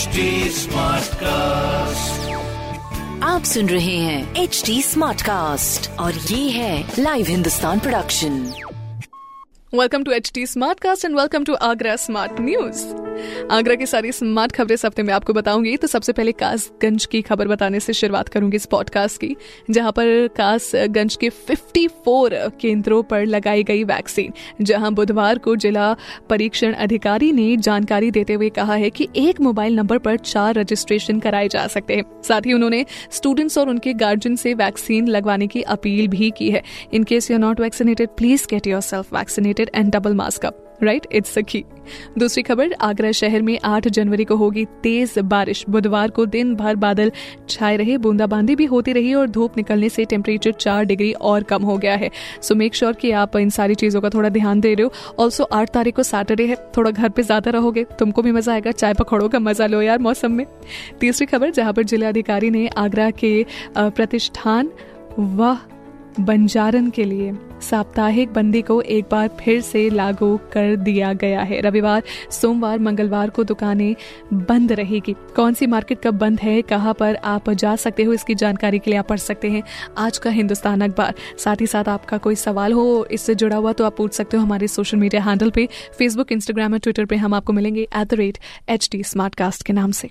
HD cast आप सुन रहे हैं एच डी स्मार्ट कास्ट और ये है live Hindustan production welcome to H D smart cast and welcome to Agra smart news Agra की सारी स्मार्ट खबरें इस हफ़्ते में आपको बताऊँगी। तो सबसे पहले कासगंज की खबर बताने से शुरुआत करूँगी इस पॉडकास्ट की, जहाँ पर कासगंज के 54 केंद्रों पर लगाई गई वैक्सीन जहाँ बुधवार को जिला परीक्षण अधिकारी ने जानकारी देते हुए कहा है कि एक मोबाइल नंबर पर चार रजिस्ट्रेशन कराए जा सकते हैं। साथ ही उन्होंने स्टूडेंट्स और उनके गार्जियन से वैक्सीन लगवाने की अपील भी की है। In case you are not vaccinated please get yourself vaccinated and double mask up right it's की दूसरी खबर, आगरा शहर में 8 जनवरी को होगी तेज बारिश। बुधवार को दिन भर बादल छाए रहे, बूंदाबांदी भी होती रही और धूप निकलने से टेम्परेचर चार डिग्री और कम हो गया है। सो मेक श्योर कि आप इन सारी चीज़ों का थोड़ा ध्यान दे रहे हो। ऑल्सो आठ तारीख को सैटरडे है। थोड़ा घर पे ज़्यादा रहोगे, तुमको भी मज़ा आएगा। चाय पकौड़ों का मज़ा लो यार मौसम में। तीसरी खबर, जहाँ पर जिलाधिकारी ने आगरा के प्रतिष्ठान, वाह बंजारन के लिए साप्ताहिक बंदी को एक बार फिर से लागू कर दिया गया है। रविवार, सोमवार, मंगलवार को दुकानें बंद रहेगी। कौन सी मार्केट कब बंद है, कहाँ पर आप जा सकते हो, इसकी जानकारी के लिए आप पढ़ सकते हैं आज का हिंदुस्तान अखबार। साथ ही साथ आपका कोई सवाल हो, इससे जुड़ा हुआ तो आप पूछ सकते हो हमारे सोशल मीडिया हैंडल पे फेसबुक इंस्टाग्राम और ट्विटर पर हम आपको मिलेंगे at the rate H D के नाम से।